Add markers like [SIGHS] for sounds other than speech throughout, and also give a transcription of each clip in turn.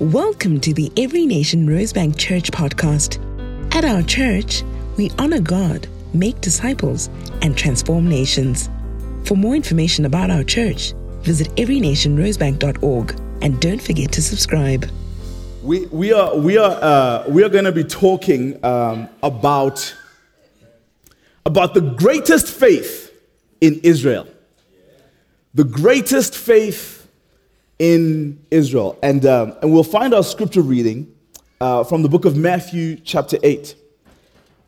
Welcome to the Every Nation Rosebank Church podcast. At our church, we honor God, make disciples, and transform nations. For more information about our church, visit everynationrosebank.org and don't forget to subscribe. We, we are, we are, uh, we are going to be talking um, about, about the greatest faith in Israel. The greatest faith in Israel. And, um, and we'll find our scripture reading uh, from the book of Matthew, chapter 8.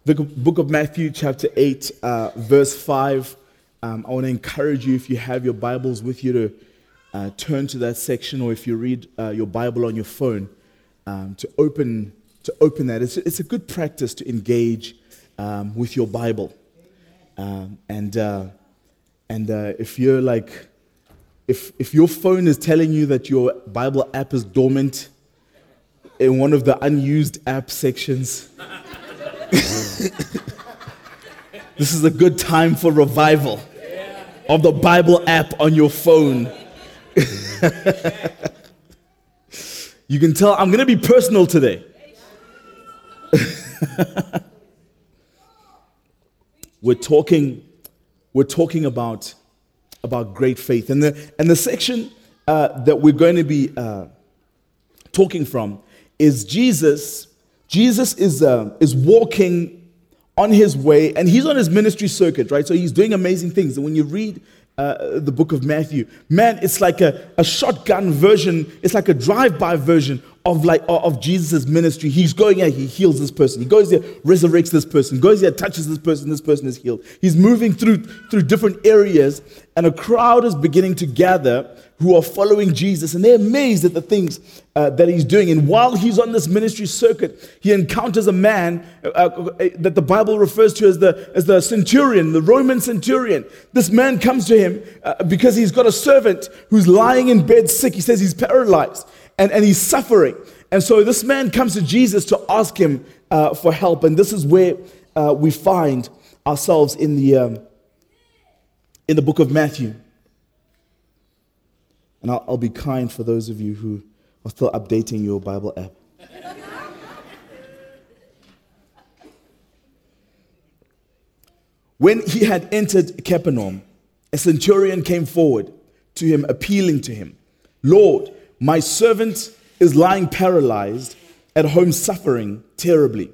The book of Matthew, chapter 8, uh, verse 5. Um, I want to encourage you, if you have your Bibles with you, to uh, turn to that section, or if you read uh, your Bible on your phone, um, to, open, to open that. It's, it's a good practice to engage um, with your Bible. Um, and uh, and uh, if you're like, if, if your phone is telling you that your Bible app is dormant in one of the unused app sections, [LAUGHS] this is a good time for revival of the Bible app on your phone. [LAUGHS] you can tell I'm going to be personal today. [LAUGHS] we're talking we're talking about about great faith and the and the section uh, that we're going to be uh, talking from is Jesus Jesus is uh, is walking on his way, and he's on his ministry circuit, right? So he's doing amazing things. And when you read uh, the book of Matthew, man, it's like a, a shotgun version, it's like a drive by version of like of Jesus' ministry. He's going there, he heals this person. He goes there, resurrects this person, goes there, touches this person, this person is healed. He's moving through through different areas, and a crowd is beginning to gather who are following Jesus, and they're amazed at the things uh, that he's doing. And while he's on this ministry circuit, he encounters a man uh, uh, that the Bible refers to as the, as the centurion, the Roman centurion. This man comes to him uh, because he's got a servant who's lying in bed sick. He says he's paralyzed and, and he's suffering. And so this man comes to Jesus to ask him uh, for help. And this is where uh, we find ourselves in the, um, in the book of Matthew. And I'll, I'll be kind for those of you who are still updating your Bible app. when he had entered Capernaum, a centurion came forward to him, appealing to him, Lord, my servant is lying paralyzed at home, suffering terribly.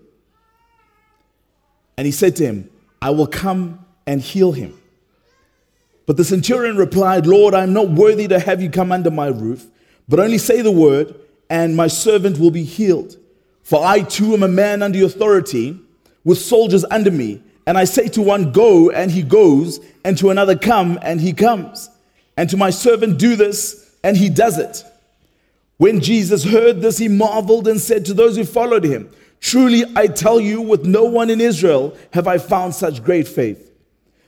And he said to him, I will come and heal him. But the centurion replied, Lord, I am not worthy to have you come under my roof, but only say the word, and my servant will be healed. For I too am a man under authority, with soldiers under me. And I say to one, Go, and he goes, and to another, Come, and he comes. And to my servant, Do this, and he does it. When Jesus heard this, he marveled and said to those who followed him, Truly I tell you, with no one in Israel have I found such great faith.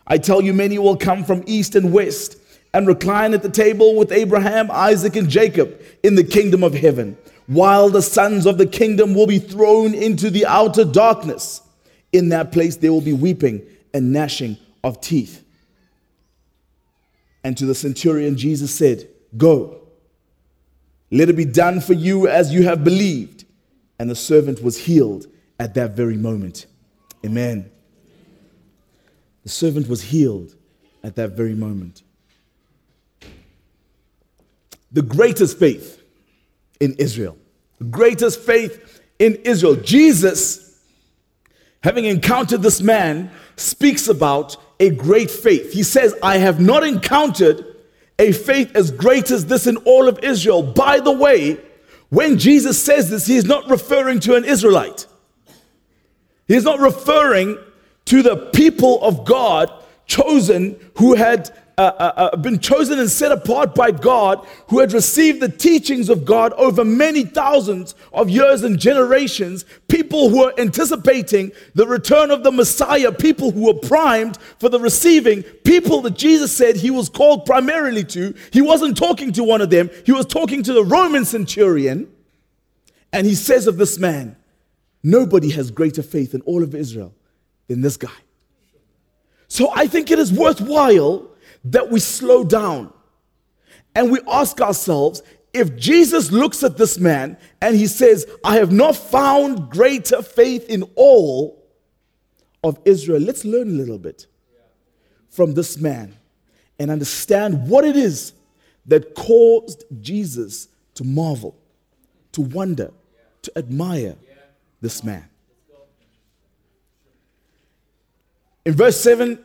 I tell you, many will come from east and west and recline at the table with Abraham, Isaac, and Jacob in the kingdom of heaven, while the sons of the kingdom will be thrown into the outer darkness. In that place, there will be weeping and gnashing of teeth. And to the centurion, Jesus said, Go, let it be done for you as you have believed. And the servant was healed at that very moment. Amen. The servant was healed at that very moment. The greatest faith in Israel, the greatest faith in Israel. Jesus, having encountered this man, speaks about a great faith. He says, I have not encountered a faith as great as this in all of Israel. By the way, when Jesus says this, he is not referring to an Israelite. He is not referring to the people of God chosen who had uh, uh, uh, been chosen and set apart by God, who had received the teachings of God over many thousands of years and generations, people who were anticipating the return of the Messiah, people who were primed for the receiving, people that Jesus said he was called primarily to. He wasn't talking to one of them, he was talking to the Roman centurion. And he says of this man, Nobody has greater faith in all of Israel than this guy. So I think it is worthwhile that we slow down and we ask ourselves if Jesus looks at this man and he says, I have not found greater faith in all of Israel, let's learn a little bit from this man and understand what it is that caused Jesus to marvel, to wonder, to admire this man. In verse 7,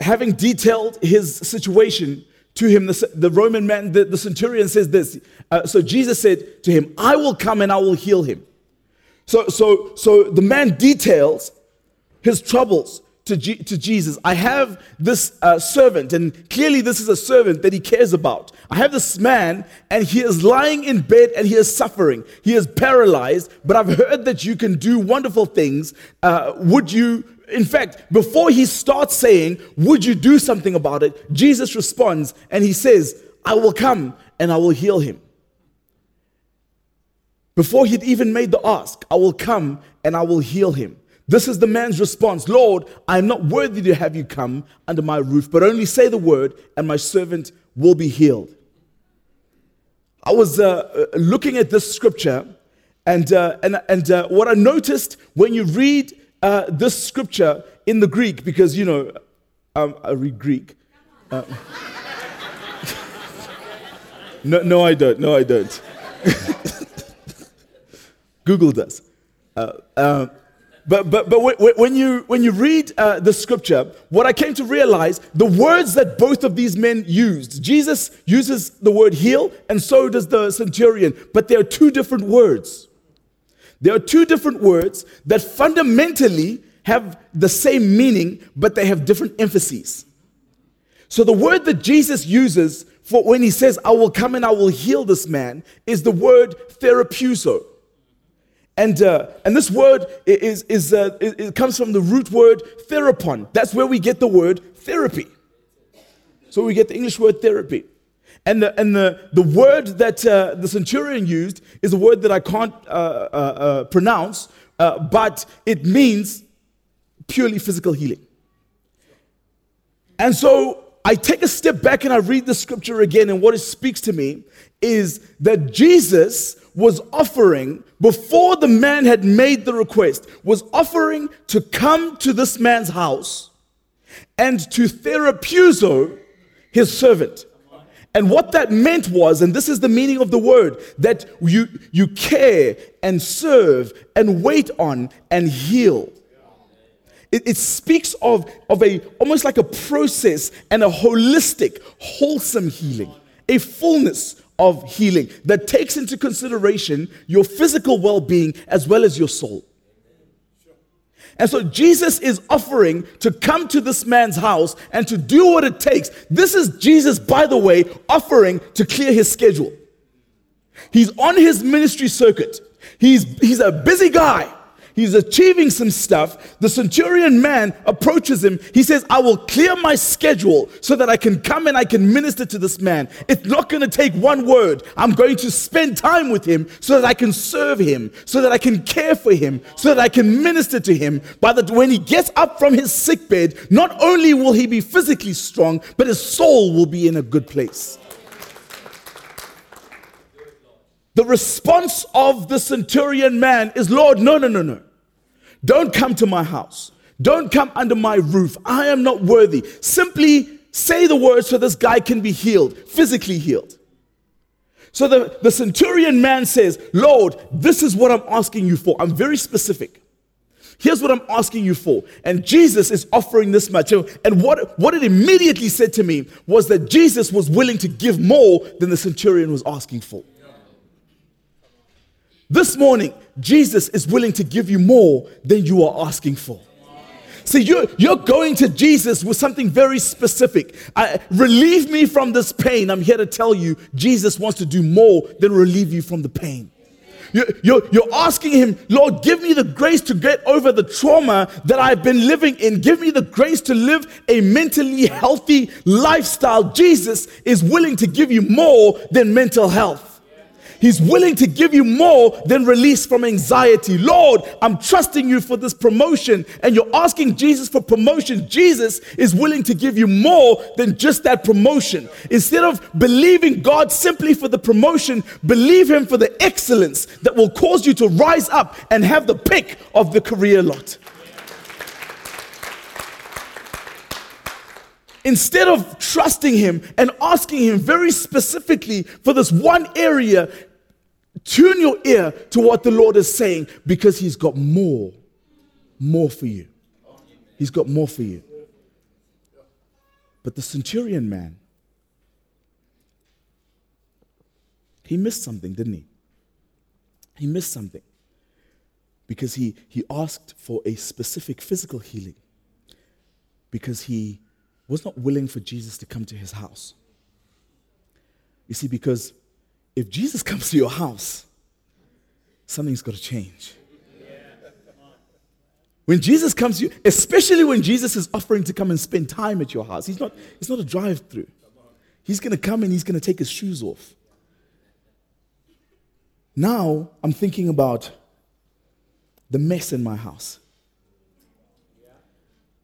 having detailed his situation to him, the, the Roman man, the, the, centurion says this. Uh, so Jesus said to him, I will come and I will heal him. So, so, so the man details his troubles to, G- to Jesus. I have this uh, servant, and clearly this is a servant that he cares about. I have this man, and he is lying in bed and he is suffering. He is paralyzed, but I've heard that you can do wonderful things. Uh, would you in fact, before he starts saying, Would you do something about it? Jesus responds and he says, I will come and I will heal him. Before he'd even made the ask, I will come and I will heal him. This is the man's response Lord, I am not worthy to have you come under my roof, but only say the word and my servant will be healed. I was uh, uh looking at this scripture, and, uh, and, and uh, what I noticed when you read uh, this scripture in the Greek because, you know, um, I read Greek. Uh, [LAUGHS] no, no, I don't. No, I don't. [LAUGHS] Google does. Uh, uh, but but, but when, you, when you read uh, the scripture, what I came to realize, the words that both of these men used, Jesus uses the word heal, and so does the centurion, but they are two different words. There are two different words that fundamentally have the same meaning, but they have different emphases. So the word that Jesus uses for when he says, I will come and I will heal this man, is the word therapuso. And, uh, and this word is, is, uh, it, it comes from the root word therapon. That's where we get the word therapy. So we get the English word therapy. And the, and the, the word that uh, the centurion used is a word that I can't uh, uh, uh pronounce, uh, but it means purely physical healing. And so I take a step back and I read the scripture again, and what it speaks to me is that Jesus was offering, before the man had made the request, was offering to come to this man's house and to therapuzo his servant. And what that meant was, and this is the meaning of the word, that you, you care and serve and wait on and heal. It, it speaks of, of a almost like a process and a holistic, wholesome healing, a fullness of healing that takes into consideration your physical well being as well as your soul. And so Jesus is offering to come to this man's house and to do what it takes. This is Jesus, by the way, offering to clear his schedule. He's on his ministry circuit. He's, he's a busy guy. He's achieving some stuff. The centurion man approaches him. He says, I will clear my schedule so that I can come and I can minister to this man. It's not going to take one word. I'm going to spend time with him so that I can serve him, so that I can care for him, so that I can minister to him. By the when he gets up from his sick bed, not only will he be physically strong, but his soul will be in a good place. The response of the centurion man is, Lord, no, no, no, no. Don't come to my house. Don't come under my roof. I am not worthy. Simply say the word so this guy can be healed, physically healed. So the, the centurion man says, Lord, this is what I'm asking you for. I'm very specific. Here's what I'm asking you for. And Jesus is offering this much. And what, what it immediately said to me was that Jesus was willing to give more than the centurion was asking for. This morning, Jesus is willing to give you more than you are asking for. See, you're, you're going to Jesus with something very specific. I, relieve me from this pain. I'm here to tell you, Jesus wants to do more than relieve you from the pain. You're, you're, you're, asking Him, Lord, give me the grace to get over the trauma that I've been living in. Give me the grace to live a mentally healthy lifestyle. Jesus is willing to give you more than mental health. He's willing to give you more than release from anxiety. Lord, I'm trusting you for this promotion, and you're asking Jesus for promotion. Jesus is willing to give you more than just that promotion. Instead of believing God simply for the promotion, believe Him for the excellence that will cause you to rise up and have the pick of the career lot. Instead of trusting Him and asking Him very specifically for this one area, tune your ear to what the Lord is saying because He's got more, more for you. He's got more for you. But the centurion man, he missed something, didn't he? He missed something because he, he asked for a specific physical healing because he was not willing for Jesus to come to his house. You see, because if Jesus comes to your house, something's got to change. When Jesus comes to you, especially when Jesus is offering to come and spend time at your house, he's not, it's not a drive through. He's going to come and he's going to take his shoes off. Now I'm thinking about the mess in my house.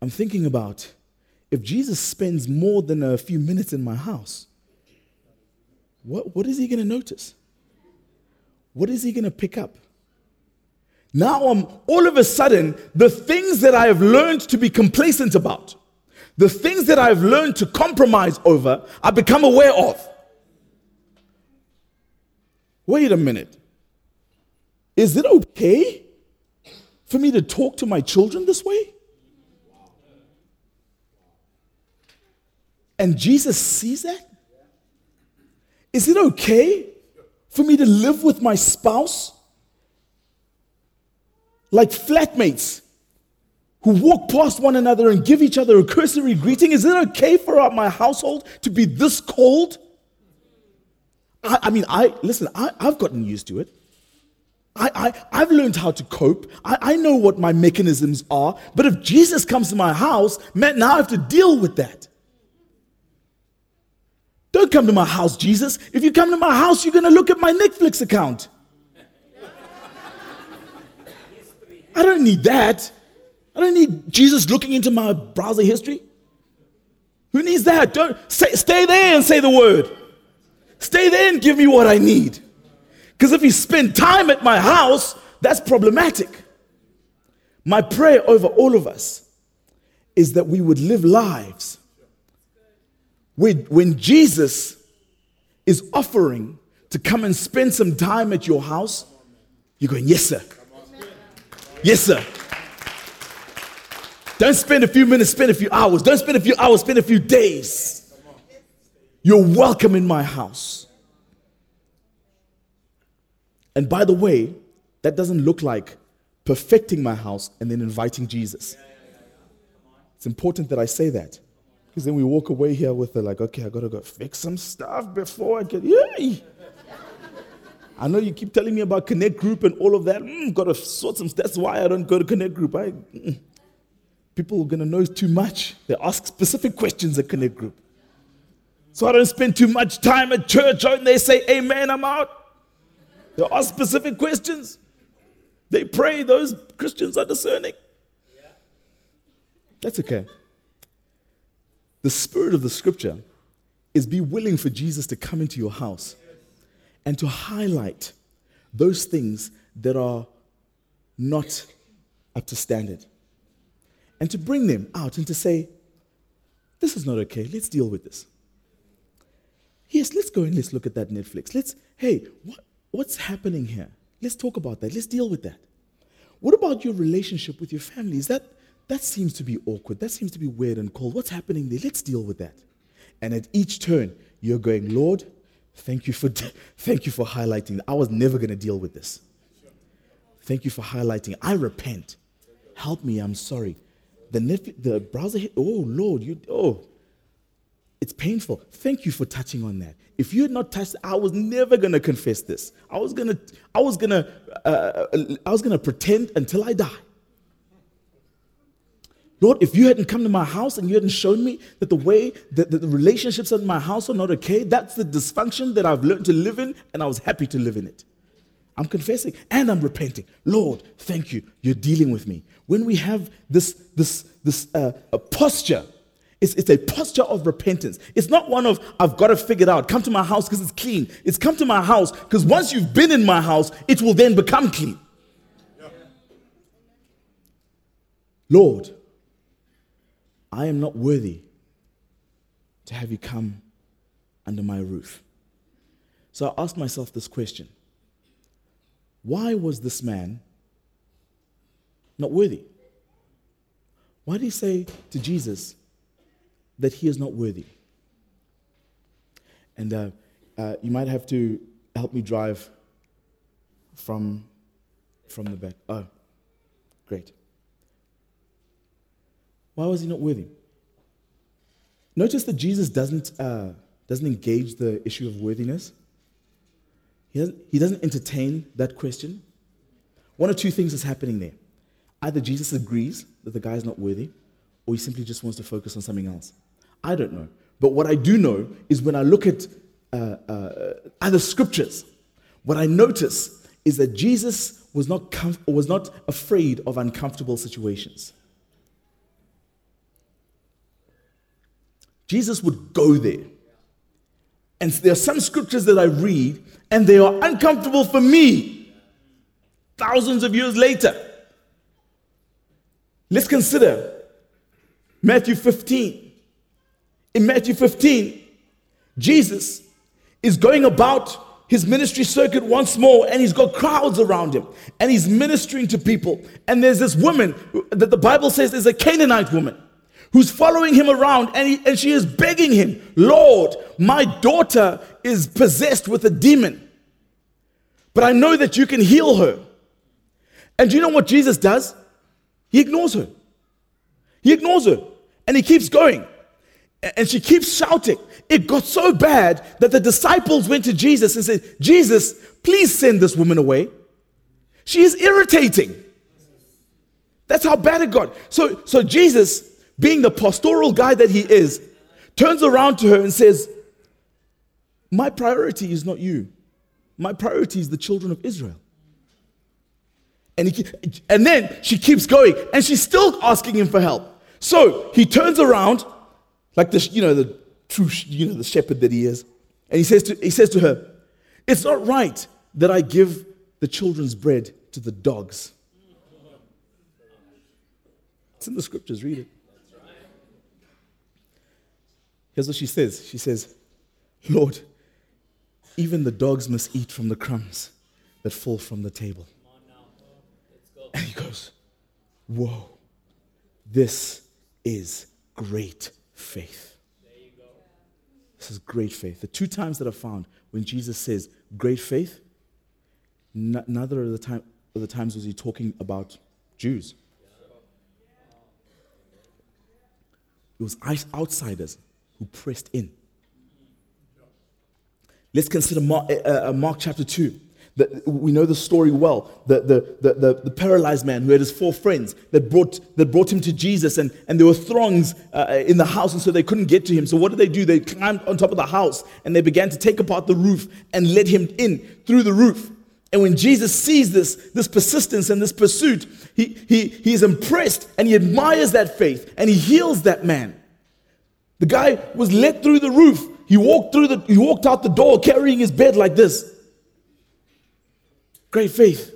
I'm thinking about if Jesus spends more than a few minutes in my house, what, what is he going to notice? What is he going to pick up? Now I'm all of a sudden, the things that I have learned to be complacent about, the things that I've learned to compromise over, I become aware of. Wait a minute. Is it okay for me to talk to my children this way? And Jesus sees that? Is it okay for me to live with my spouse like flatmates who walk past one another and give each other a cursory greeting? Is it okay for my household to be this cold? I, I mean, I listen, I, I've gotten used to it. I, I, have learned how to cope. I, I know what my mechanisms are. But if Jesus comes to my house, man, now I have to deal with that. Don't come to my house, Jesus. If you come to my house, you're going to look at my Netflix account. I don't need that. I don't need Jesus looking into my browser history. Who needs that? Don't say, stay there and say the word. Stay there and give me what I need. Because if you spend time at my house, that's problematic. My prayer over all of us is that we would live lives when, Jesus is offering to come and spend some time at your house, you're going, Yes, sir. Yes, sir. Don't spend a few minutes, spend a few hours. Don't spend a few hours, spend a few days. You're welcome in my house. And by the way, that doesn't look like perfecting my house and then inviting Jesus. It's important that I say that. Because then we walk away here with the like, okay, I gotta go fix some stuff before I get, yay! I know you keep telling me about Connect Group and all of that. Mm, gotta sort some. That's why I don't go to Connect Group. I, mm, people are gonna know too much. They ask specific questions at Connect Group. So I don't spend too much time at church and they say, Amen, I'm out. They ask specific questions. They pray. Those Christians are discerning. That's okay. The spirit of the scripture is be willing for Jesus to come into your house and to highlight those things that are not up to standard and to bring them out and to say, This is not okay. Let's deal with this. Yes, let's go and let's look at that Netflix. Let's, hey, what, what's happening here? Let's talk about that. Let's deal with that. What about your relationship with your family? Is that that seems to be awkward. That seems to be weird and cold. What's happening there? Let's deal with that. And at each turn, you're going, Lord, thank you for, thank you for highlighting. I was never going to deal with this. Thank you for highlighting. I repent. Help me. I'm sorry. The, Netflix, the browser hit, oh, Lord, you, oh, it's painful. Thank you for touching on that. If you had not touched, I was never going to confess this. I was going to, I was going to, uh, I was going to pretend until I die. Lord, if you hadn't come to my house and you hadn't shown me that the way that, the relationships in my house are not okay, that's the dysfunction that I've learned to live in, and I was happy to live in it. I'm confessing and I'm repenting. Lord, thank you. You're dealing with me. When we have this, this, this uh, a posture, it's, it's a posture of repentance. It's not one of, I've got to figure it out. Come to my house because it's clean. It's come to my house because once you've been in my house, it will then become clean. Lord, I am not worthy to have you come under my roof. So I asked myself this question Why was this man not worthy? Why did he say to Jesus that he is not worthy? And uh, uh, you might have to help me drive from, from the back. Oh, great. Why was he not worthy? Notice that Jesus doesn't, uh, doesn't engage the issue of worthiness. He doesn't, he doesn't entertain that question. One or two things is happening there. Either Jesus agrees that the guy is not worthy, or he simply just wants to focus on something else. I don't know. But what I do know is when I look at uh, uh, other scriptures, what I notice is that Jesus was not, comf- was not afraid of uncomfortable situations. Jesus would go there. And there are some scriptures that I read, and they are uncomfortable for me thousands of years later. Let's consider Matthew 15. In Matthew 15, Jesus is going about his ministry circuit once more, and he's got crowds around him, and he's ministering to people. And there's this woman that the Bible says is a Canaanite woman who's following him around and, he, and she is begging him, Lord, my daughter is possessed with a demon, but I know that you can heal her. And do you know what Jesus does? He ignores her. He ignores her and he keeps going. And she keeps shouting. It got so bad that the disciples went to Jesus and said, Jesus, please send this woman away. She is irritating. That's how bad it got. So, so Jesus being the pastoral guy that he is, turns around to her and says, My priority is not you. My priority is the children of Israel. And, he, and then she keeps going, and she's still asking him for help. So he turns around, like the you know the true you know the shepherd that he is, and he says to he says to her, "It's not right that I give the children's bread to the dogs." It's in the scriptures. Read it. Here's what she says She says, Lord, even the dogs must eat from the crumbs that fall from the table. And he goes, Whoa, this is great faith. This is great faith. The two times that I found when Jesus says great faith, neither of the, time, of the times was he talking about Jews. It was outsiders who pressed in. Let's consider Mark, uh, uh, Mark chapter 2. The, we know the story well. The, the, the, the, the paralyzed man who had his four friends that brought, that brought him to Jesus, and, and there were throngs uh, in the house, and so they couldn't get to him. So, what did they do? They climbed on top of the house and they began to take apart the roof and let him in through the roof. And when Jesus sees this, this persistence and this pursuit, he, he, he is impressed and he admires that faith and he heals that man. The guy was let through the roof. He walked through the he walked out the door carrying his bed like this. Great faith.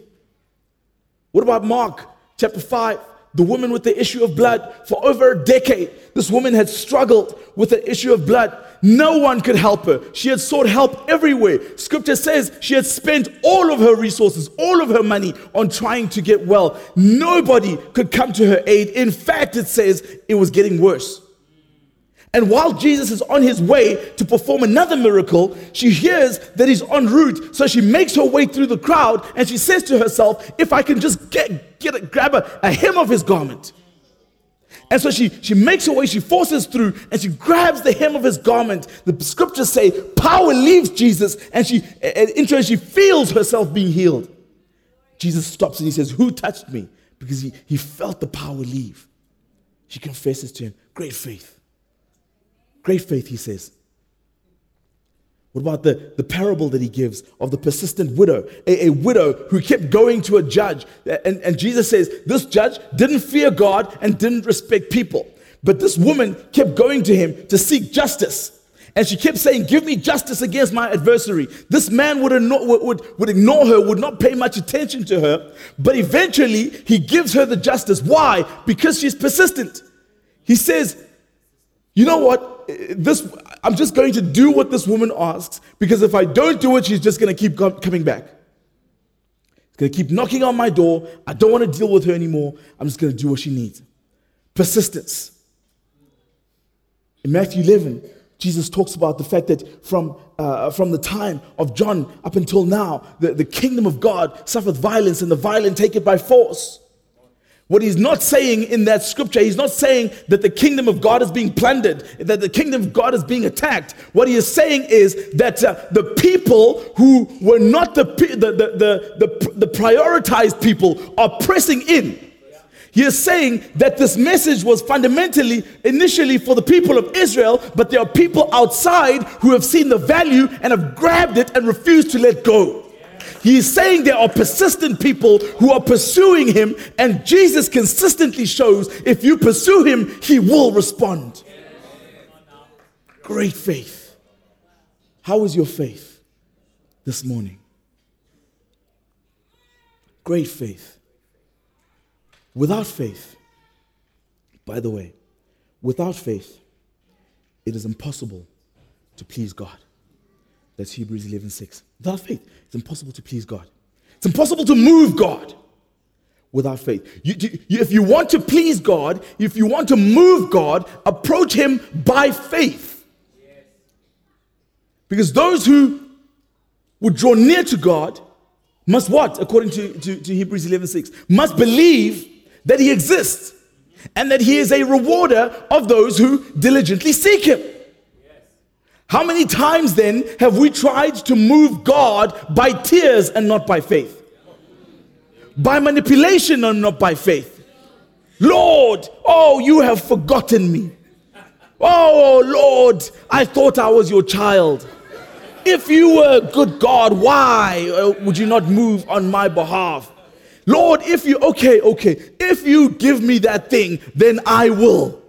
What about Mark chapter 5? The woman with the issue of blood for over a decade. This woman had struggled with the issue of blood. No one could help her. She had sought help everywhere. Scripture says she had spent all of her resources, all of her money on trying to get well. Nobody could come to her aid. In fact, it says it was getting worse. And while Jesus is on his way to perform another miracle, she hears that he's en route. So she makes her way through the crowd and she says to herself, If I can just get, get a, grab a, a hem of his garment. And so she, she makes her way, she forces through, and she grabs the hem of his garment. The scriptures say power leaves Jesus, and she, and she feels herself being healed. Jesus stops and he says, Who touched me? Because he, he felt the power leave. She confesses to him. Great faith. Great faith, he says. What about the, the parable that he gives of the persistent widow? A, a widow who kept going to a judge. And, and Jesus says, This judge didn't fear God and didn't respect people. But this woman kept going to him to seek justice. And she kept saying, Give me justice against my adversary. This man would, would, would ignore her, would not pay much attention to her. But eventually, he gives her the justice. Why? Because she's persistent. He says, You know what? This, I'm just going to do what this woman asks because if I don't do it, she's just going to keep coming back. She's going to keep knocking on my door. I don't want to deal with her anymore. I'm just going to do what she needs. Persistence. In Matthew 11, Jesus talks about the fact that from, uh, from the time of John up until now, the, the kingdom of God suffereth violence, and the violent take it by force. What he's not saying in that scripture, he's not saying that the kingdom of God is being plundered, that the kingdom of God is being attacked. What he is saying is that uh, the people who were not the, the, the, the, the prioritized people are pressing in. He is saying that this message was fundamentally, initially for the people of Israel, but there are people outside who have seen the value and have grabbed it and refused to let go. He is saying there are persistent people who are pursuing him, and Jesus consistently shows if you pursue him, he will respond. Great faith. How is your faith this morning? Great faith. Without faith, by the way, without faith, it is impossible to please God. That's Hebrews 11 6. Without faith, it's impossible to please God. It's impossible to move God without faith. You, you, if you want to please God, if you want to move God, approach Him by faith. Because those who would draw near to God must what? According to, to, to Hebrews 11 6, must believe that he exists and that he is a rewarder of those who diligently seek him. How many times then have we tried to move God by tears and not by faith? By manipulation and not by faith. Lord, oh, you have forgotten me. Oh, Lord, I thought I was your child. If you were a good God, why uh, would you not move on my behalf? Lord, if you, okay, okay, if you give me that thing, then I will.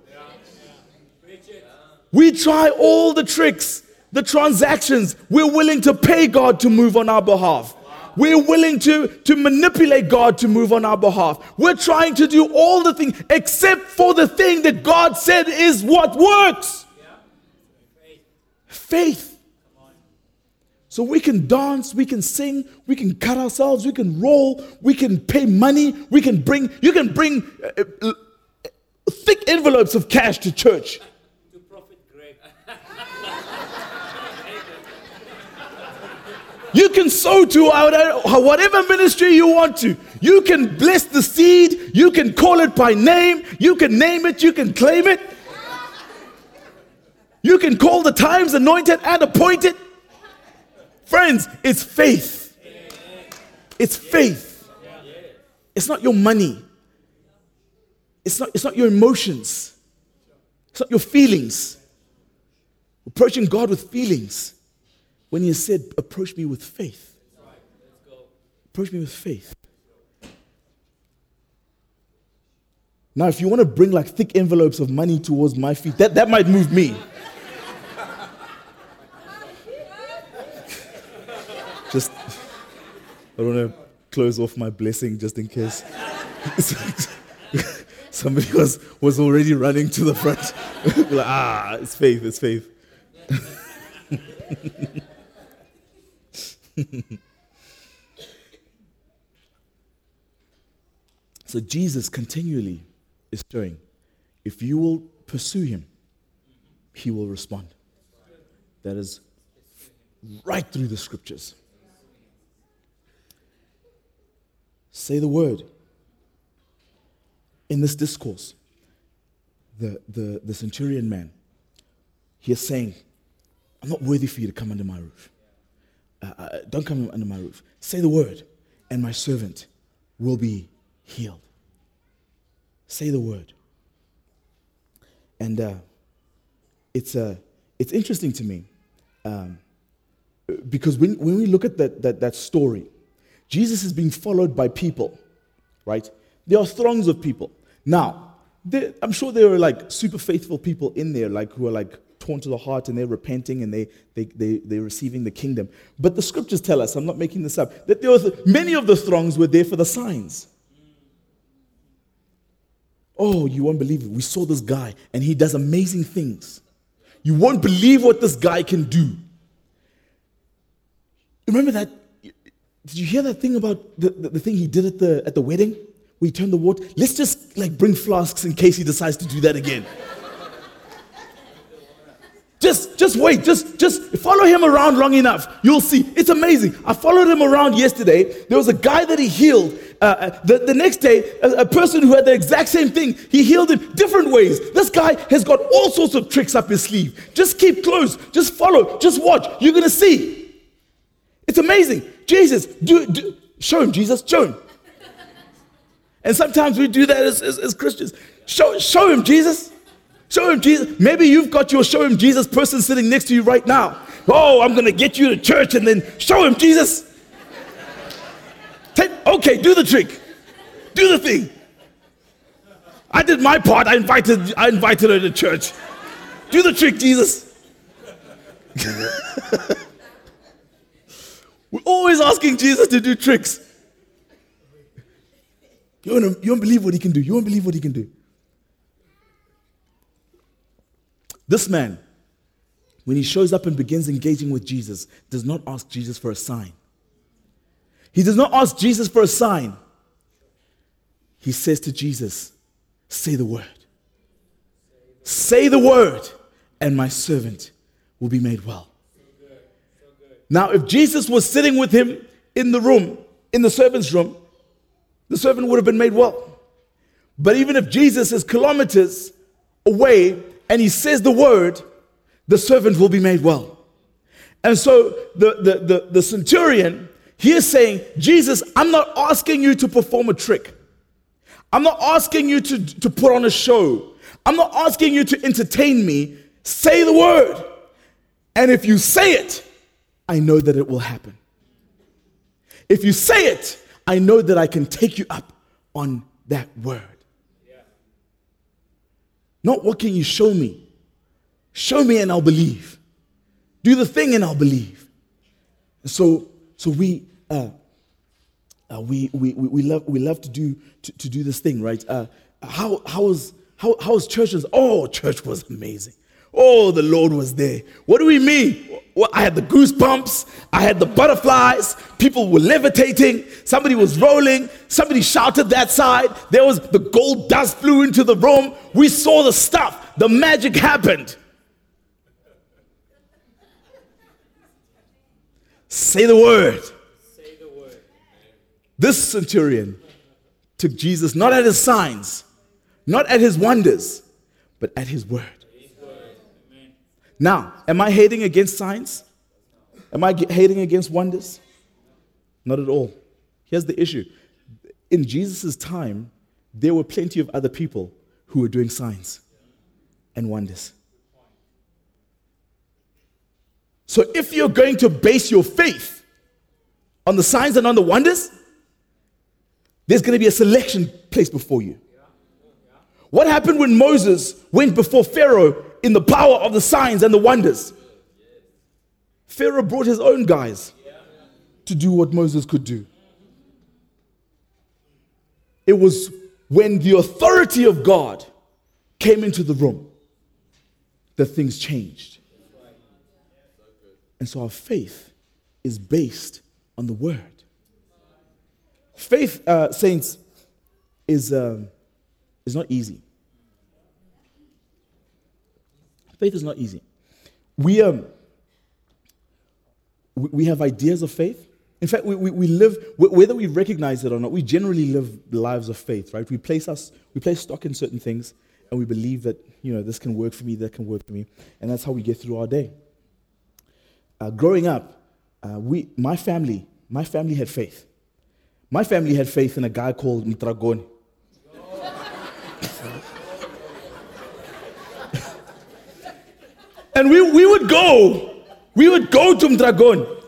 We try all the tricks, the transactions. We're willing to pay God to move on our behalf. We're willing to, to manipulate God to move on our behalf. We're trying to do all the things except for the thing that God said is what works faith. So we can dance, we can sing, we can cut ourselves, we can roll, we can pay money, we can bring, you can bring uh, uh, thick envelopes of cash to church. To Prophet Greg. You can sow to whatever ministry you want to. You can bless the seed, you can call it by name, you can name it, you can claim it. You can call the times anointed and appointed. Friends, it's faith. It's faith. It's not your money. It's not, it's not your emotions. It's not your feelings. Approaching God with feelings. When He said, approach me with faith. Approach me with faith. Now, if you want to bring like thick envelopes of money towards my feet, that, that might move me. [LAUGHS] Just, I want to close off my blessing just in case. [LAUGHS] Somebody was, was already running to the front. [LAUGHS] like, ah, it's faith, it's faith. [LAUGHS] so Jesus continually is showing if you will pursue him, he will respond. That is right through the scriptures. Say the word. In this discourse, the, the, the centurion man, he is saying, I'm not worthy for you to come under my roof. Uh, uh, don't come under my roof. Say the word, and my servant will be healed. Say the word. And uh, it's, uh, it's interesting to me um, because when, when we look at that, that, that story, Jesus is being followed by people, right? There are throngs of people. Now, I'm sure there are like super faithful people in there, like who are like torn to the heart and they're repenting and they, they, they, they're receiving the kingdom. But the scriptures tell us, I'm not making this up, that there was, many of the throngs were there for the signs. Oh, you won't believe it. We saw this guy and he does amazing things. You won't believe what this guy can do. Remember that? Did you hear that thing about the, the, the thing he did at the, at the wedding? We turned the water. Let's just like bring flasks in case he decides to do that again. Just, just wait. Just, just follow him around long enough. You'll see. It's amazing. I followed him around yesterday. There was a guy that he healed. Uh, uh, the, the next day, a, a person who had the exact same thing, he healed in different ways. This guy has got all sorts of tricks up his sleeve. Just keep close. Just follow. Just watch. You're going to see. It's amazing. Jesus, do, do, show him, Jesus. Show him. And sometimes we do that as, as, as Christians. Show, show him, Jesus. Show him Jesus. Maybe you've got your show him Jesus person sitting next to you right now. Oh, I'm going to get you to church and then show him Jesus. Take, okay, do the trick. Do the thing. I did my part. I invited, I invited her to church. Do the trick, Jesus. [LAUGHS] We're always asking Jesus to do tricks. You won't, you won't believe what he can do. You won't believe what he can do. This man, when he shows up and begins engaging with Jesus, does not ask Jesus for a sign. He does not ask Jesus for a sign. He says to Jesus, Say the word. Say the word, and my servant will be made well. Now, if Jesus was sitting with him in the room, in the servant's room, the servant would have been made well. But even if Jesus is kilometers away and he says the word, the servant will be made well. And so the, the, the, the centurion, he is saying, Jesus, I'm not asking you to perform a trick. I'm not asking you to, to put on a show. I'm not asking you to entertain me. Say the word. And if you say it, I know that it will happen. If you say it, I know that I can take you up on that word. Not what can you show me? Show me and I'll believe. Do the thing and I'll believe. So, so we, uh, uh, we, we, we, love, we love to do, to, to do this thing, right? Uh, how, how, was, how, how was? Oh, church was amazing. Oh, the Lord was there. What do we mean? Well, I had the goosebumps. I had the butterflies. People were levitating. Somebody was rolling. Somebody shouted that side. There was the gold dust flew into the room. We saw the stuff. The magic happened. Say the word. Say the word. This centurion took Jesus not at his signs, not at his wonders, but at his word. Now, am I hating against signs? Am I hating against wonders? Not at all. Here's the issue. In Jesus' time, there were plenty of other people who were doing signs and wonders. So if you're going to base your faith on the signs and on the wonders, there's going to be a selection placed before you. What happened when Moses went before Pharaoh in the power of the signs and the wonders. Pharaoh brought his own guys to do what Moses could do. It was when the authority of God came into the room that things changed. And so our faith is based on the word. Faith, uh, saints, is, um, is not easy. Faith is not easy. We, um, we have ideas of faith. In fact, we, we, we live, whether we recognize it or not, we generally live lives of faith, right? We place, us, we place stock in certain things and we believe that, you know, this can work for me, that can work for me. And that's how we get through our day. Uh, growing up, uh, we, my family, my family had faith. My family had faith in a guy called Mtragoni. [LAUGHS] And we, we would go, we would go to Mdragon.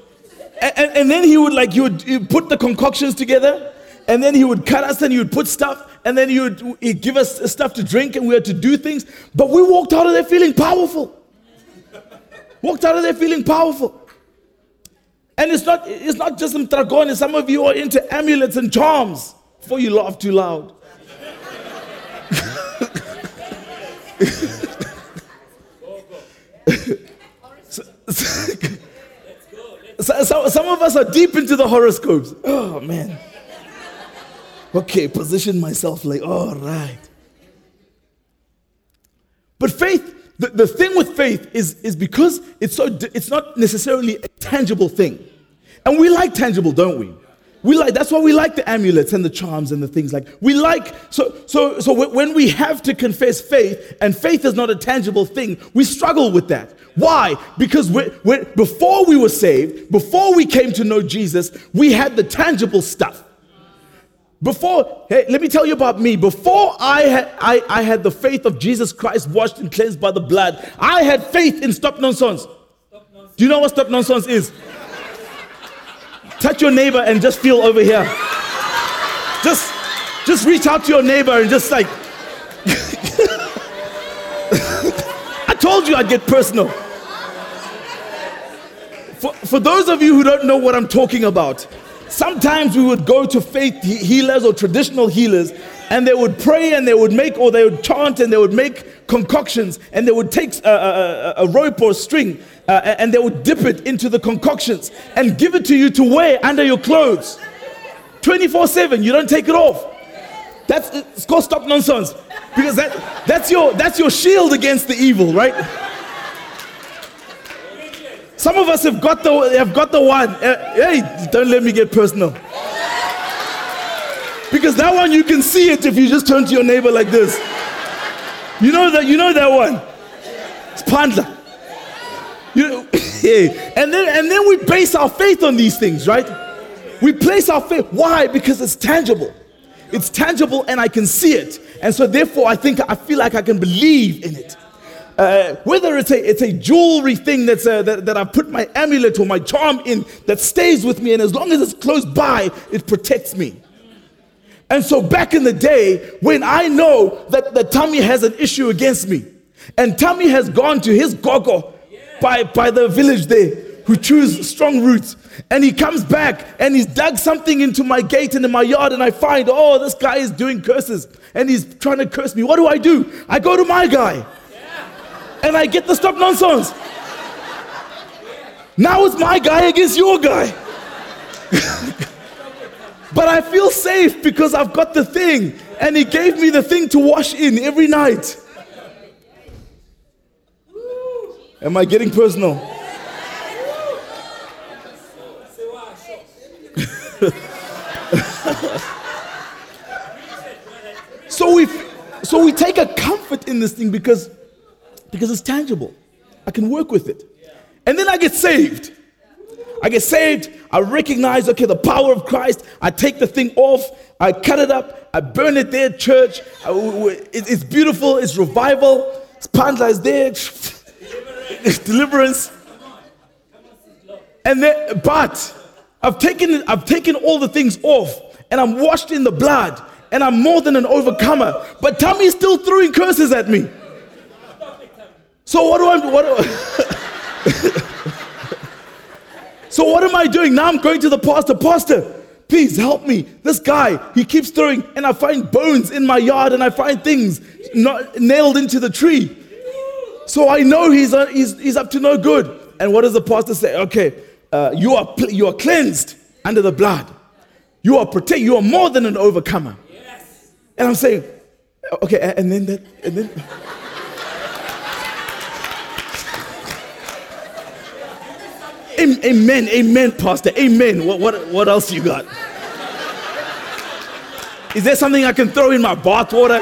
And, and, and then he would like, he would, he would put the concoctions together. And then he would cut us and he would put stuff. And then he would he'd give us stuff to drink and we had to do things. But we walked out of there feeling powerful. Walked out of there feeling powerful. And it's not, it's not just Mtragon, some of you are into amulets and charms. Before you laugh too loud. [LAUGHS] so, [LAUGHS] so, so, some of us are deep into the horoscopes. Oh man. Okay, position myself like, all right. But faith the, the thing with faith is, is because it's, so, it's not necessarily a tangible thing. And we like tangible, don't we? We like that's why we like the amulets and the charms and the things like we like so so so when we have to confess faith and faith is not a tangible thing we struggle with that why because we before we were saved before we came to know Jesus we had the tangible stuff before, hey, let me tell you about me. Before I had, I, I had the faith of Jesus Christ washed and cleansed by the blood, I had faith in stop nonsense. Stop nonsense. Do you know what stop nonsense is? Touch your neighbor and just feel over here. Just, just reach out to your neighbor and just like. [LAUGHS] I told you I'd get personal. For, for those of you who don't know what I'm talking about, Sometimes we would go to faith healers or traditional healers and they would pray and they would make, or they would chant and they would make concoctions and they would take a, a, a rope or a string uh, and they would dip it into the concoctions and give it to you to wear under your clothes 24 7. You don't take it off. That's it's called stop nonsense because that, that's, your, that's your shield against the evil, right? Some of us have got the, have got the one. Uh, hey, don't let me get personal. Because that one you can see it if you just turn to your neighbor like this. You know that you know that one. It's Pandla. You know, [COUGHS] hey. and then and then we base our faith on these things, right? We place our faith. Why? Because it's tangible. It's tangible and I can see it. And so therefore I think I feel like I can believe in it. Uh, whether it's a, it's a jewelry thing that's a, uh, that, that I put my amulet or my charm in that stays with me, and as long as it's close by, it protects me. And so back in the day, when I know that, that Tommy has an issue against me, and Tommy has gone to his gogo by, by the village there, who chews strong roots, and he comes back and he's dug something into my gate and in my yard, and I find, oh, this guy is doing curses, and he's trying to curse me. What do I do? I go to my guy and I get the stop nonsense. Now it's my guy against your guy. [LAUGHS] but I feel safe because I've got the thing, and he gave me the thing to wash in every night. Am I getting personal? [LAUGHS] so we so we take a comfort in this thing because because it's tangible. I can work with it. And then I get saved. I get saved. I recognize, okay, the power of Christ. I take the thing off. I cut it up. I burn it there, church. It's beautiful. It's revival. Spandla is there. [LAUGHS] Deliverance. And then, but I've taken, I've taken all the things off and I'm washed in the blood and I'm more than an overcomer. But Tommy's still throwing curses at me. So what do I what do So what am I doing? Now I'm going to the pastor. Pastor, please help me. This guy, he keeps throwing, and I find bones in my yard, and I find things not nailed into the tree. So I know he's, uh, he's, he's up to no good. And what does the pastor say? Okay, uh, you, are, you are cleansed under the blood. You are protected. You are more than an overcomer. Yes. And I'm saying, okay, and then that, and then. Amen, amen, Pastor. Amen. What, what, what else you got? Is there something I can throw in my bathwater?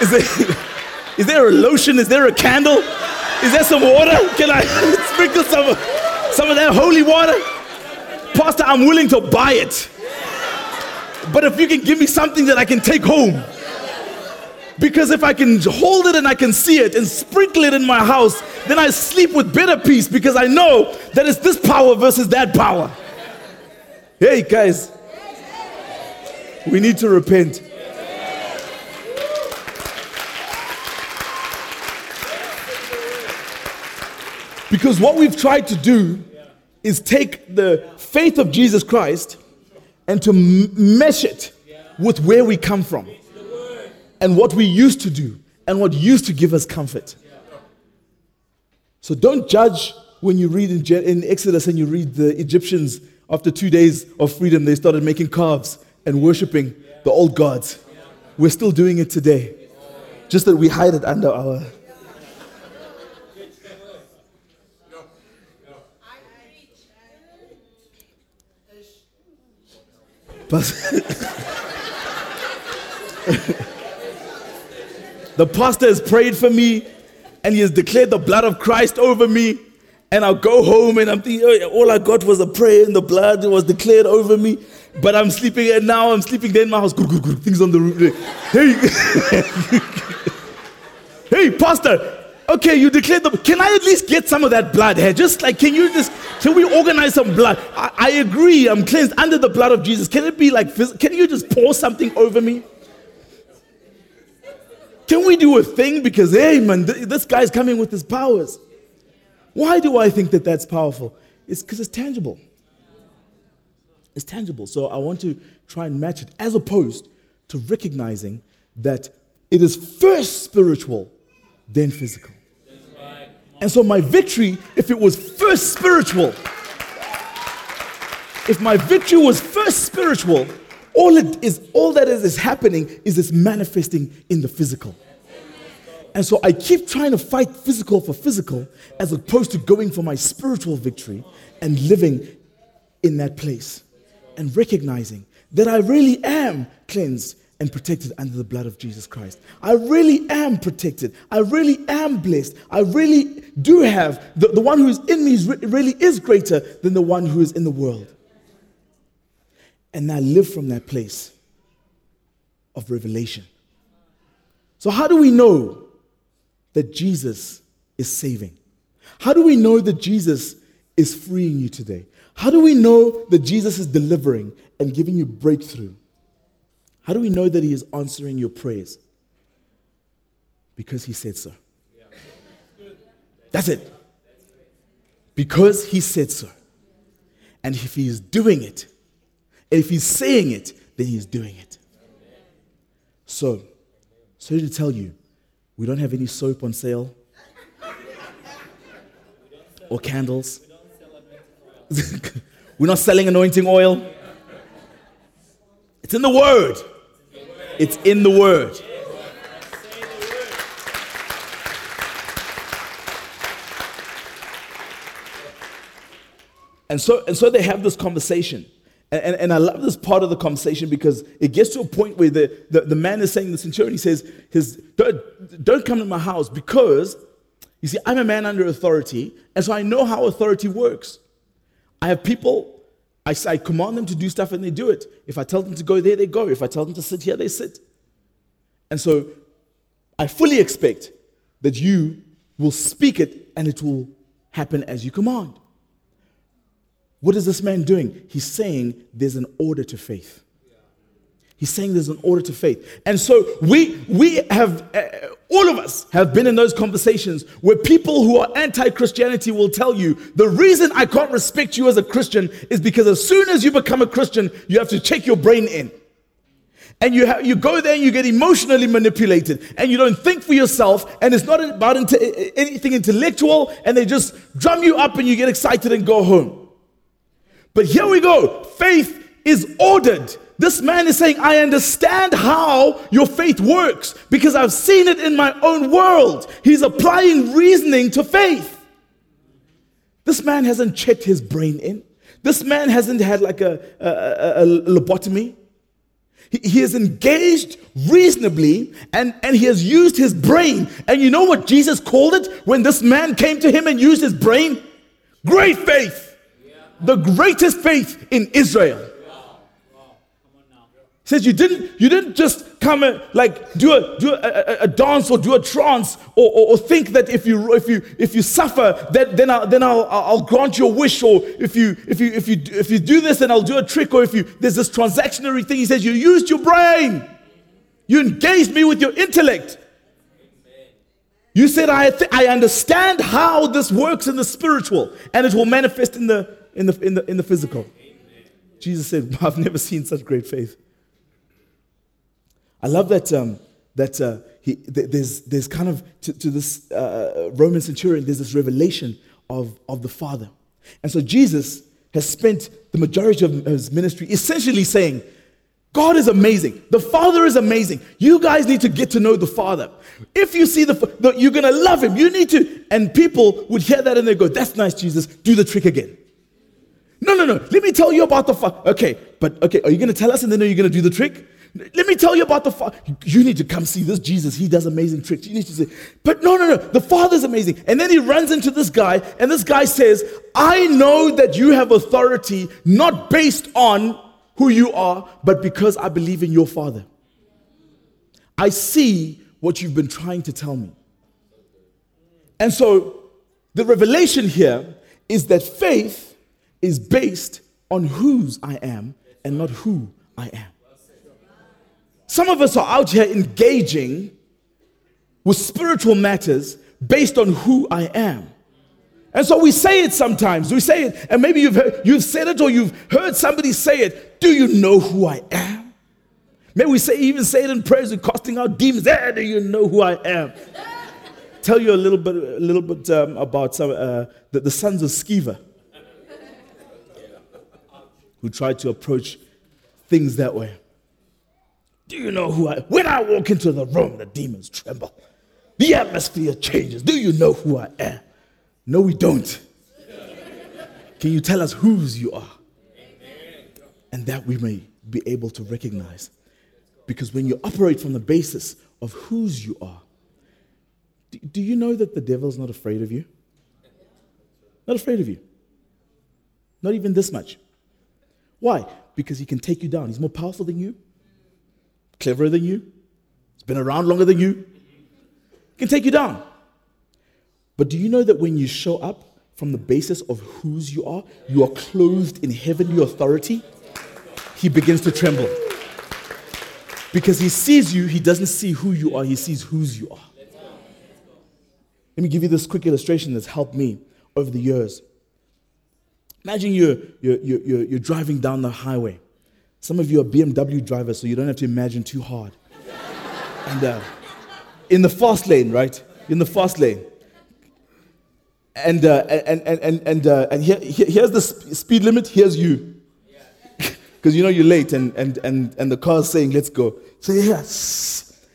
Is there, [LAUGHS] is there a lotion? Is there a candle? Is there some water? Can I [LAUGHS] sprinkle some, some of that holy water? Pastor, I'm willing to buy it. But if you can give me something that I can take home. Because if I can hold it and I can see it and sprinkle it in my house, then I sleep with better peace because I know that it's this power versus that power. Hey, guys, we need to repent. Because what we've tried to do is take the faith of Jesus Christ and to mesh it with where we come from and what we used to do and what used to give us comfort. So don't judge when you read in, in Exodus and you read the Egyptians after two days of freedom, they started making calves and worshiping the old gods. We're still doing it today, just that we hide it under our But [LAUGHS] the pastor has prayed for me and he has declared the blood of Christ over me. And I'll go home and I'm thinking, all I got was a prayer and the blood was declared over me. But I'm sleeping and now I'm sleeping there in my house. Good, good, good. Things on the roof. Hey, [LAUGHS] hey, pastor, okay, you declared the. Can I at least get some of that blood here? Just like, can you just, can we organize some blood? I, I agree, I'm cleansed under the blood of Jesus. Can it be like, can you just pour something over me? Can we do a thing? Because, hey, man, th- this guy's coming with his powers. Why do I think that that's powerful? It's because it's tangible. It's tangible. So I want to try and match it as opposed to recognizing that it is first spiritual, then physical. And so my victory, if it was first spiritual, if my victory was first spiritual, all it is, all that is, is happening is it's manifesting in the physical. And so I keep trying to fight physical for physical as opposed to going for my spiritual victory and living in that place and recognizing that I really am cleansed and protected under the blood of Jesus Christ. I really am protected. I really am blessed. I really do have the, the one who is in me is, really is greater than the one who is in the world. And I live from that place of revelation. So, how do we know that Jesus is saving? How do we know that Jesus is freeing you today? How do we know that Jesus is delivering and giving you breakthrough? How do we know that He is answering your prayers? Because He said so. That's it. Because He said so. And if He is doing it, if He's saying it, then He's doing it. So, sorry to tell you, we don't have any soap on sale or candles. [LAUGHS] We're not selling anointing oil. It's in the Word. It's in the Word. And so, and so they have this conversation. And, and, I love this part of the conversation because it gets to a point where the, the, the man is saying, the centurion, he says, his, don't, don't come to my house because, you see, I'm a man under authority, and so I know how authority works. I have people I, I command them to do stuff and they do it. If I tell them to go there, they go. If I tell them to sit here, they sit. And so I fully expect that you will speak it and it will happen as you command. What is this man doing? He's saying there's an order to faith. He's saying there's an order to faith. And so we, we have, uh, all of us have been in those conversations where people who are anti Christianity will tell you the reason I can't respect you as a Christian is because as soon as you become a Christian, you have to check your brain in. And you, you go there and you get emotionally manipulated and you don't think for yourself and it's not about into, anything intellectual and they just drum you up and you get excited and go home. But here we go. Faith is ordered. This man is saying, I understand how your faith works because I've seen it in my own world. He's applying reasoning to faith. This man hasn't checked his brain in. This man hasn't had like a, a, a, a lobotomy. He, he is engaged reasonably and, and he has used his brain. And you know what Jesus called it when this man came to him and used his brain? Great faith. The greatest faith in Israel. says you didn't you didn't just come and like do a do a, a, a dance or do a trance or, or, or, think that if you if you if you suffer that then I'll, then I'll, I'll grant your wish or if you if you if you if you do this then I'll do a trick or if you there's this transactionary thing. He says you used your brain. You engaged me with your intellect. You said I th- I understand how this works in the spiritual and it will manifest in the in the in the in the physical Jesus said I've never seen such great faith I love that, um, that uh, he, th- there's, there's kind of, to, to this uh, Roman centurion, there's this revelation of, of the Father. And so Jesus has spent the majority of his ministry essentially saying, God is amazing. The Father is amazing. You guys need to get to know the Father. If you see the, the you're going to love him. You need to. And people would hear that and they go, That's nice, Jesus. Do the trick again. No, no, no. Let me tell you about the Father. Okay, but okay, are you going to tell us and then are you going to do the trick? Let me tell you about the Father. You need to come see this Jesus. He does amazing tricks. You need to say, but no, no, no. The Father's amazing. And then he runs into this guy, and this guy says, I know that you have authority not based on who you are, but because I believe in your Father. I see what you've been trying to tell me. And so the revelation here is that faith is based on whose I am and not who I am. Some of us are out here engaging with spiritual matters based on who I am. And so we say it sometimes. We say it, and maybe you've, heard, you've said it or you've heard somebody say it. Do you know who I am? Maybe we say, even say it in prayers and casting out demons. Hey, do you know who I am? Tell you a little bit, a little bit um, about some, uh, the, the sons of Sceva who try to approach things that way. Do you know who I When I walk into the room, the demons tremble. The atmosphere changes. Do you know who I am? No, we don't. Can you tell us whose you are? And that we may be able to recognize. Because when you operate from the basis of whose you are, do, do you know that the devil's not afraid of you? Not afraid of you. Not even this much. Why? Because he can take you down. He's more powerful than you cleverer than you, he's been around longer than you, He can take you down. But do you know that when you show up from the basis of whose you are, you are clothed in heavenly authority? He begins to tremble. Because he sees you, he doesn't see who you are, he sees whose you are. Let me give you this quick illustration that's helped me over the years. Imagine you're, you're, you're, you're driving down the highway some of you are BMW drivers, so you don't have to imagine too hard. [LAUGHS] and uh, in the fast lane, right? In the fast lane. And, uh, and, and, and, and, uh, and here, here's the speed limit, here's you. [LAUGHS] Because you know you're late, and, and, and, and the car's saying, let's go. So, yes.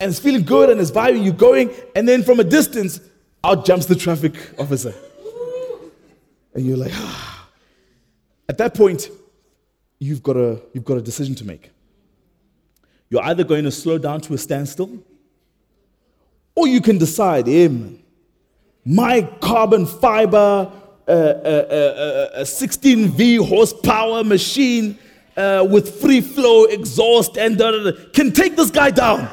And it's feeling good and it's vibing, you're going, and then from a distance, out jumps the traffic officer. And you're like, ah. [SIGHS] At that point, you've got a, you've got a decision to make. You're either going to slow down to a standstill, or you can decide, hey, my carbon fiber, uh, uh, uh, 16V horsepower machine uh, with free flow exhaust and da, da, da, can take this guy down.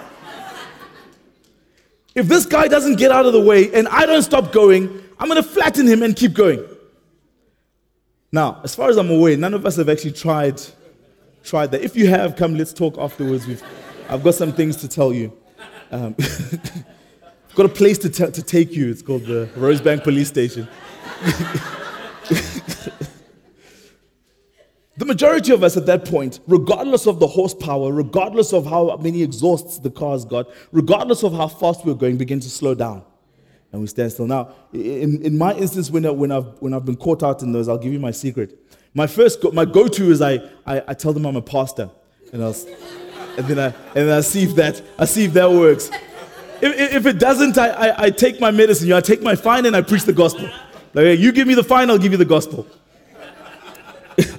if this guy doesn't get out of the way and I don't stop going, I'm going to flatten him and keep going. Now, as far as I'm aware, none of us have actually tried, tried that. If you have, come, let's talk afterwards. We've, I've got some things to tell you. Um, [LAUGHS] got a place to, t- to take you. It's called the Rosebank Police Station. [LAUGHS] the majority of us at that point, regardless of the horsepower, regardless of how many exhausts the car's got, regardless of how fast we're going, begin to slow down and we stand still. Now, in, in my instance, when, I, when, I've, when I've been caught out in those, I'll give you my secret. My first, go, my go-to is I, I, I, tell them I'm a pastor, and, I'll, and then I, and I see if that, I see if that works. If, if it doesn't, I, I, I, take my medicine. You know, I take my fine and I preach the gospel. Like, you give me the fine, I'll give you the gospel. [LAUGHS] and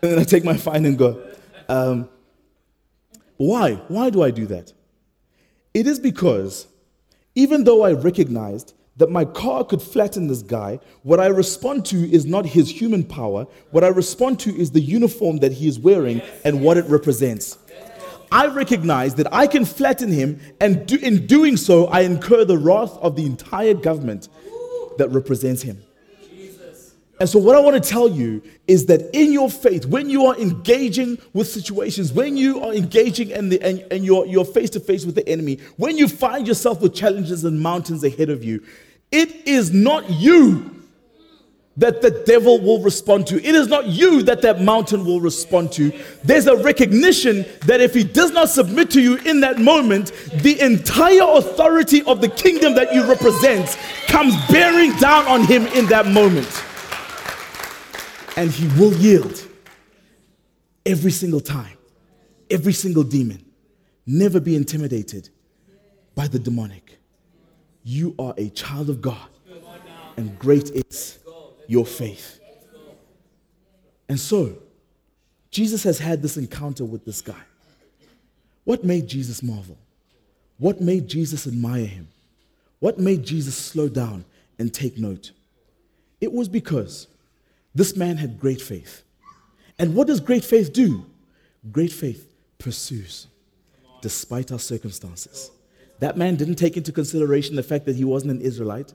then I take my fine and go. Um, why? Why do I do that? It is because even though I recognized that my car could flatten this guy, what I respond to is not his human power. What I respond to is the uniform that he is wearing and what it represents. I recognize that I can flatten him, and do, in doing so, I incur the wrath of the entire government that represents him. And so, what I want to tell you is that in your faith, when you are engaging with situations, when you are engaging and, the, and, and you're, you're face to face with the enemy, when you find yourself with challenges and mountains ahead of you, it is not you that the devil will respond to. It is not you that that mountain will respond to. There's a recognition that if he does not submit to you in that moment, the entire authority of the kingdom that you represent comes bearing down on him in that moment and he will yield every single time, every single demon. Never be intimidated by the demonic. You are a child of God, and great is your faith. And so, Jesus has had this encounter with this guy. What made Jesus marvel? What made Jesus admire him? What made Jesus slow down and take note? It was because this man had great faith. And what does great faith do? Great faith pursues despite our circumstances. That man didn't take into consideration the fact that he wasn't an Israelite,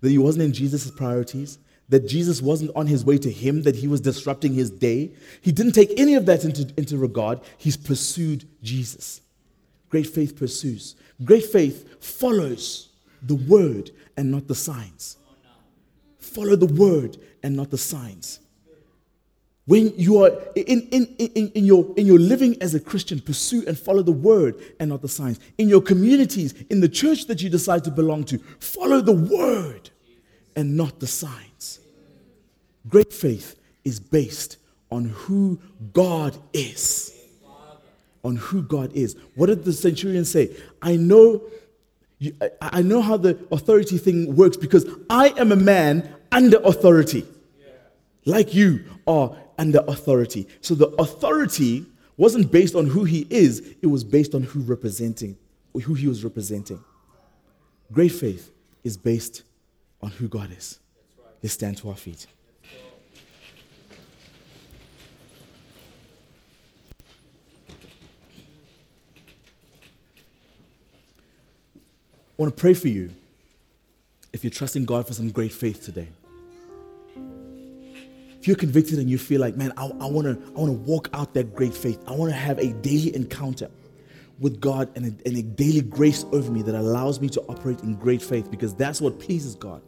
that he wasn't in Jesus' priorities, that Jesus wasn't on his way to him, that he was disrupting his day. He didn't take any of that into, into regard. He's pursued Jesus. Great faith pursues. Great faith follows the word and not the signs. Follow the word and not the signs. When you are in, in, in, in, your, in your living as a Christian, pursue and follow the word and not the signs. In your communities, in the church that you decide to belong to, follow the word and not the signs. Great faith is based on who God is. On who God is. What did the centurion say? I know I know how the authority thing works because I am a man under authority. Like you are under authority. So the authority wasn't based on who he is, it was based on who representing, who he was representing. Great faith is based on who God is. Let's stand to our feet. I want to pray for you if you're trusting God for some great faith today. You're convicted and you feel like, man, I, want to I wanna walk out that great faith, I want to have a daily encounter with God and a, and a daily grace over me that allows me to operate in great faith because that's what pleases God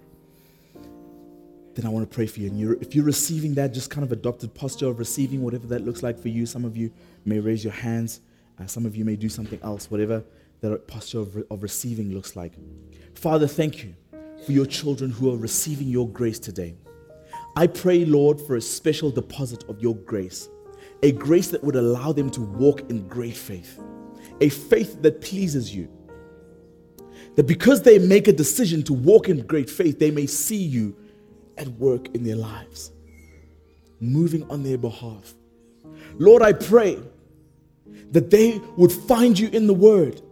then I want to pray for you. And you're, if you're receiving that, just kind of adopted posture of receiving, whatever that looks like for you, some of you may raise your hands, uh, some of you may do something else, whatever that posture of, of receiving looks like. Father, thank you for your children who are receiving your grace today. I pray, Lord, for a special deposit of your grace, a grace that would allow them to walk in great faith, a faith that pleases you. That because they make a decision to walk in great faith, they may see you at work in their lives, moving on their behalf. Lord, I pray that they would find you in the Word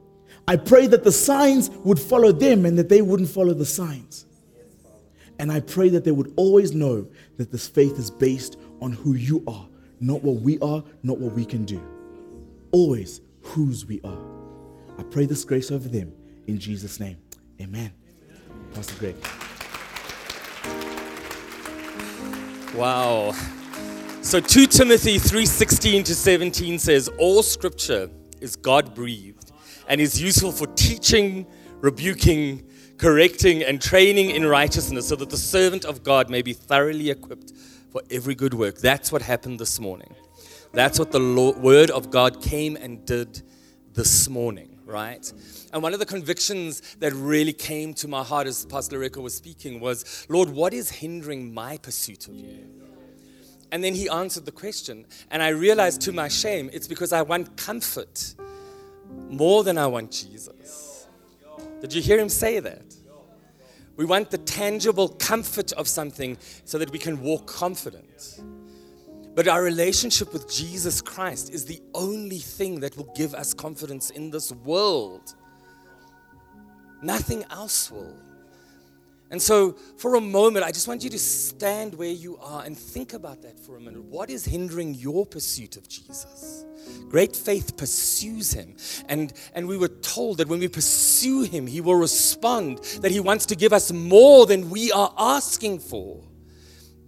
I pray that the signs would follow them and that they wouldn't follow the signs. And I pray that they would always know that this faith is based on who you are, not what we are, not what we can do. Always whose we are. I pray this grace over them in Jesus' name. Amen. Pastor Greg. Wow. So 2 Timothy 3:16 to 17 says all scripture is God breathed and is useful for teaching, rebuking, correcting, and training in righteousness so that the servant of God may be thoroughly equipped for every good work. That's what happened this morning. That's what the Lord, word of God came and did this morning, right? And one of the convictions that really came to my heart as Pastor Lereko was speaking was, Lord, what is hindering my pursuit of you? And then he answered the question. And I realized to my shame, it's because I want comfort more than I want Jesus. Did you hear him say that? We want the tangible comfort of something so that we can walk confident. But our relationship with Jesus Christ is the only thing that will give us confidence in this world. Nothing else will. And so, for a moment, I just want you to stand where you are and think about that for a minute. What is hindering your pursuit of Jesus? Great faith pursues him. And, and we were told that when we pursue him, he will respond, that he wants to give us more than we are asking for.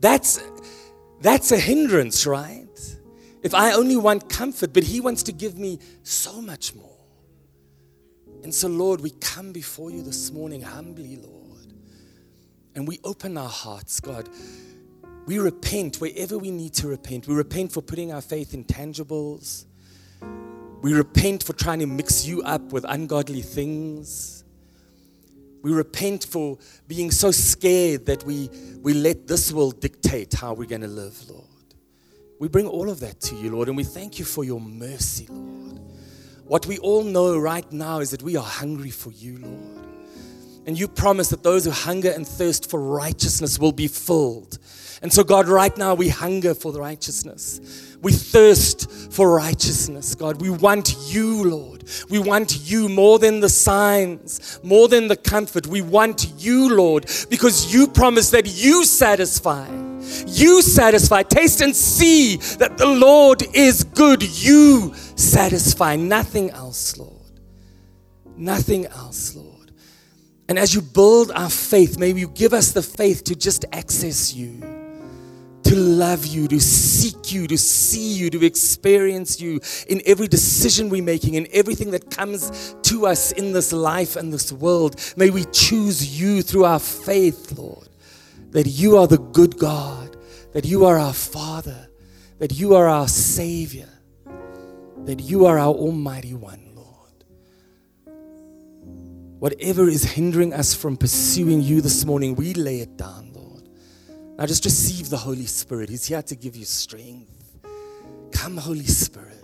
That's, that's a hindrance, right? If I only want comfort, but he wants to give me so much more. And so, Lord, we come before you this morning humbly, Lord and we open our hearts, God. We repent wherever we need to repent. We repent for putting our faith in tangibles. We repent for trying to mix you up with ungodly things. We repent for being so scared that we, we let this world dictate how we're going to live, Lord. We bring all of that to you, Lord, and we thank you for your mercy, Lord. What we all know right now is that we are hungry for you, Lord. And you promise that those who hunger and thirst for righteousness will be filled. And so, God, right now we hunger for righteousness. We thirst for righteousness, God. We want you, Lord. We want you more than the signs, more than the comfort. We want you, Lord, because you promise that you satisfy. You satisfy. Taste and see that the Lord is good. You satisfy. Nothing else, Lord. Nothing else, Lord. And as you build our faith, may you give us the faith to just access you, to love you, to seek you, to see you, to experience you in every decision we're making, in everything that comes to us in this life and this world. May we choose you through our faith, Lord, that you are the good God, that you are our Father, that you are our Savior, that you are our Almighty One. Whatever is hindering us from pursuing you this morning, we lay it down, Lord. Now just receive the Holy Spirit. He's here to give you strength. Come, Holy Spirit.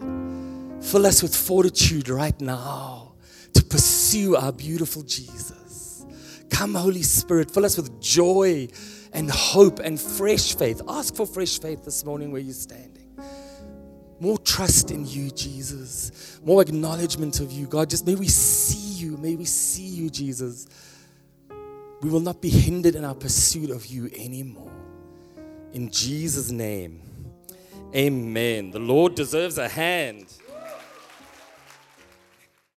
Fill us with fortitude right now to pursue our beautiful Jesus. Come, Holy Spirit. Fill us with joy and hope and fresh faith. Ask for fresh faith this morning where you're standing. More trust in you, Jesus. More acknowledgement of you, God. Just may we see you. May we see you, Jesus. We will not be hindered in our pursuit of you anymore. In Jesus' name, amen. The Lord deserves a hand.